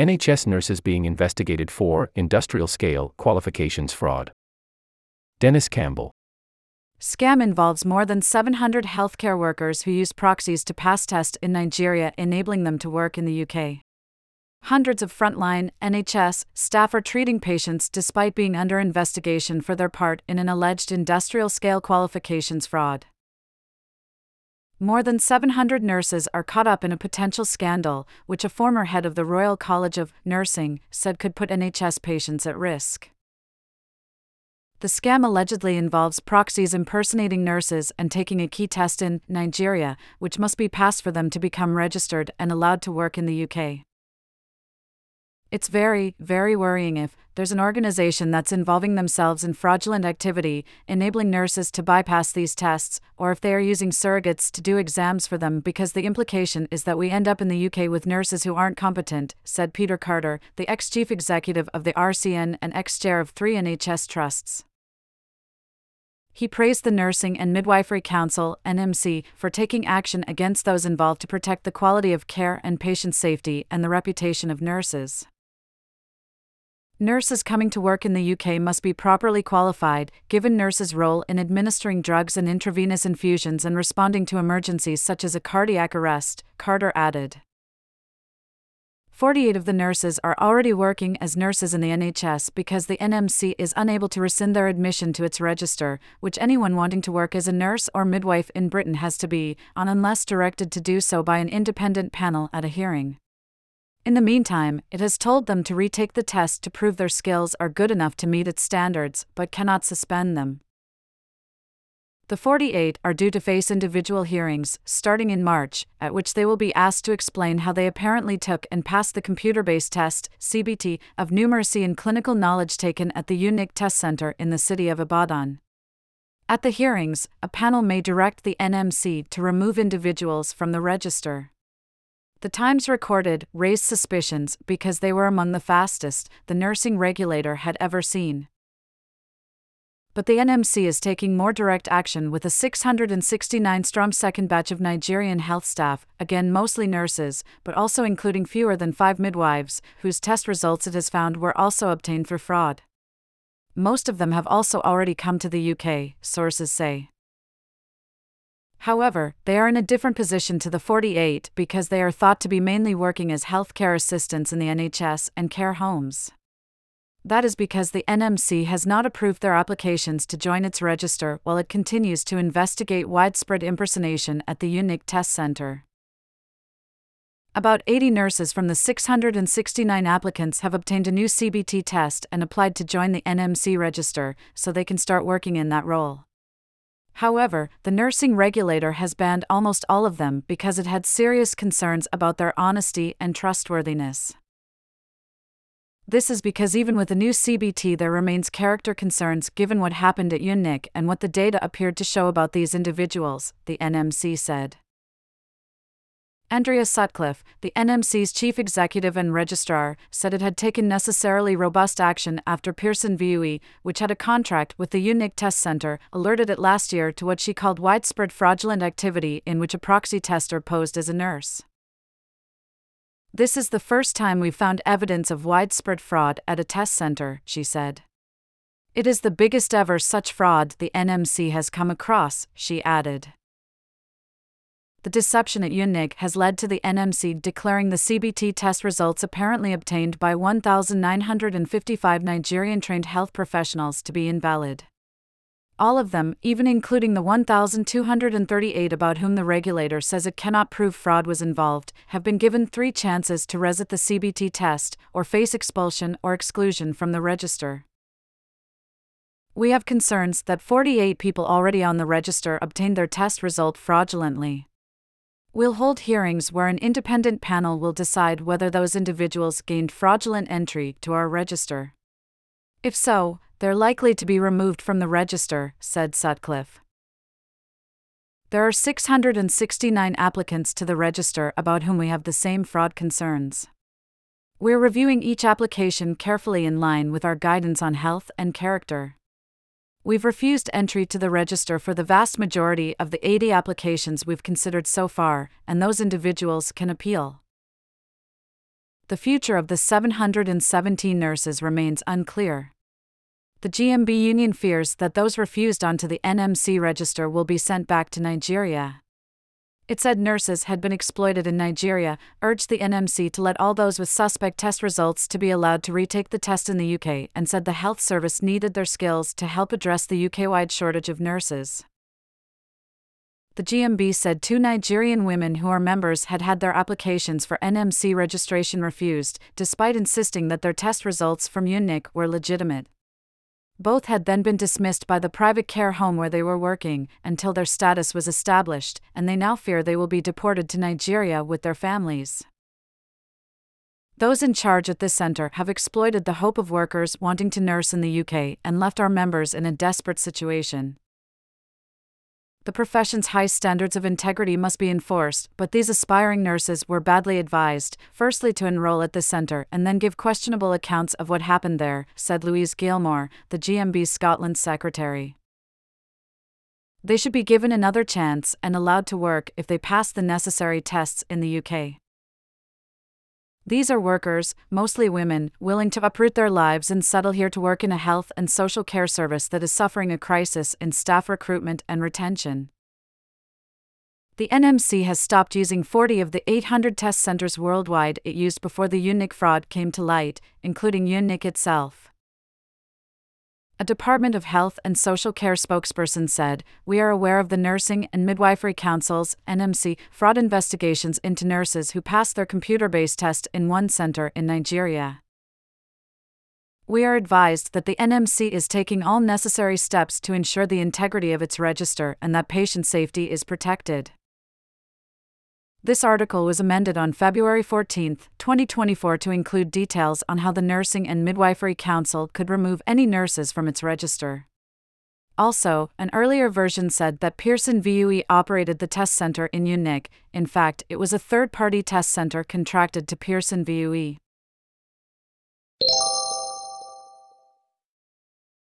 NHS nurses being investigated for industrial scale qualifications fraud. Dennis Campbell. Scam involves more than 700 healthcare workers who use proxies to pass tests in Nigeria, enabling them to work in the UK. Hundreds of frontline NHS staff are treating patients despite being under investigation for their part in an alleged industrial scale qualifications fraud. More than 700 nurses are caught up in a potential scandal, which a former head of the Royal College of Nursing said could put NHS patients at risk. The scam allegedly involves proxies impersonating nurses and taking a key test in Nigeria, which must be passed for them to become registered and allowed to work in the UK. It's very, very worrying if there's an organization that's involving themselves in fraudulent activity, enabling nurses to bypass these tests, or if they are using surrogates to do exams for them because the implication is that we end up in the UK with nurses who aren't competent, said Peter Carter, the ex chief executive of the RCN and ex chair of three NHS trusts. He praised the Nursing and Midwifery Council, NMC, for taking action against those involved to protect the quality of care and patient safety and the reputation of nurses. Nurses coming to work in the UK must be properly qualified, given nurses' role in administering drugs and intravenous infusions and responding to emergencies such as a cardiac arrest, Carter added. 48 of the nurses are already working as nurses in the NHS because the NMC is unable to rescind their admission to its register, which anyone wanting to work as a nurse or midwife in Britain has to be on unless directed to do so by an independent panel at a hearing. In the meantime, it has told them to retake the test to prove their skills are good enough to meet its standards, but cannot suspend them. The 48 are due to face individual hearings, starting in March, at which they will be asked to explain how they apparently took and passed the computer based test, CBT, of numeracy and clinical knowledge taken at the UNIC Test Center in the city of Ibadan. At the hearings, a panel may direct the NMC to remove individuals from the register. The times recorded raised suspicions because they were among the fastest the nursing regulator had ever seen but the NMC is taking more direct action with a 669 strong second batch of Nigerian health staff, again mostly nurses, but also including fewer than five midwives, whose test results it has found were also obtained through fraud. Most of them have also already come to the UK, sources say. However, they are in a different position to the 48 because they are thought to be mainly working as healthcare assistants in the NHS and care homes. That is because the NMC has not approved their applications to join its register while it continues to investigate widespread impersonation at the UNIC Test Center. About 80 nurses from the 669 applicants have obtained a new CBT test and applied to join the NMC register so they can start working in that role. However, the nursing regulator has banned almost all of them because it had serious concerns about their honesty and trustworthiness. This is because even with the new CBT, there remains character concerns given what happened at UNIC and what the data appeared to show about these individuals, the NMC said. Andrea Sutcliffe, the NMC's chief executive and registrar, said it had taken necessarily robust action after Pearson VUE, which had a contract with the UNIC Test Center, alerted it last year to what she called widespread fraudulent activity in which a proxy tester posed as a nurse. This is the first time we've found evidence of widespread fraud at a test center, she said. It is the biggest ever such fraud the NMC has come across, she added. The deception at UNIC has led to the NMC declaring the CBT test results apparently obtained by 1,955 Nigerian trained health professionals to be invalid all of them, even including the 1,238 about whom the regulator says it cannot prove fraud was involved, have been given three chances to resit the CBT test or face expulsion or exclusion from the register. We have concerns that 48 people already on the register obtained their test result fraudulently. We'll hold hearings where an independent panel will decide whether those individuals gained fraudulent entry to our register. If so, they're likely to be removed from the register, said Sutcliffe. There are 669 applicants to the register about whom we have the same fraud concerns. We're reviewing each application carefully in line with our guidance on health and character. We've refused entry to the register for the vast majority of the 80 applications we've considered so far, and those individuals can appeal. the future of the 717 nurses remains unclear. The GMB union fears that those refused onto the NMC register will be sent back to Nigeria. It said nurses had been exploited in Nigeria, urged the NMC to let all those with suspect test results to be allowed to retake the test in the UK, and said the health service needed their skills to help address the UK-wide shortage of nurses. The GMB said two Nigerian women who are members had had their applications for NMC registration refused, despite insisting that their test results from UNIC were legitimate. Both had then been dismissed by the private care home where they were working until their status was established, and they now fear they will be deported to Nigeria with their families. Those in charge at this center have exploited the hope of workers wanting to nurse in the UK and left our members in a desperate situation. The profession's high standards of integrity must be enforced, but these aspiring nurses were badly advised, firstly to enroll at the centre and then give questionable accounts of what happened there, said Louise Gilmour, the GMB Scotland secretary. They should be given another chance and allowed to work if they pass the necessary tests in the UK. These are workers, mostly women, willing to uproot their lives and settle here to work in a health and social care service that is suffering a crisis in staff recruitment and retention. The NMC has stopped using 40 of the 800 test centers worldwide it used before the UNIC fraud came to light, including UNIC itself. A Department of Health and Social Care spokesperson said, We are aware of the Nursing and Midwifery Council's NMC fraud investigations into nurses who passed their computer based test in one center in Nigeria. We are advised that the NMC is taking all necessary steps to ensure the integrity of its register and that patient safety is protected. This article was amended on February 14, 2024 to include details on how the Nursing and Midwifery Council could remove any nurses from its register. Also, an earlier version said that Pearson VUE operated the test center in UNIC. In fact, it was a third party test center contracted to Pearson VUE.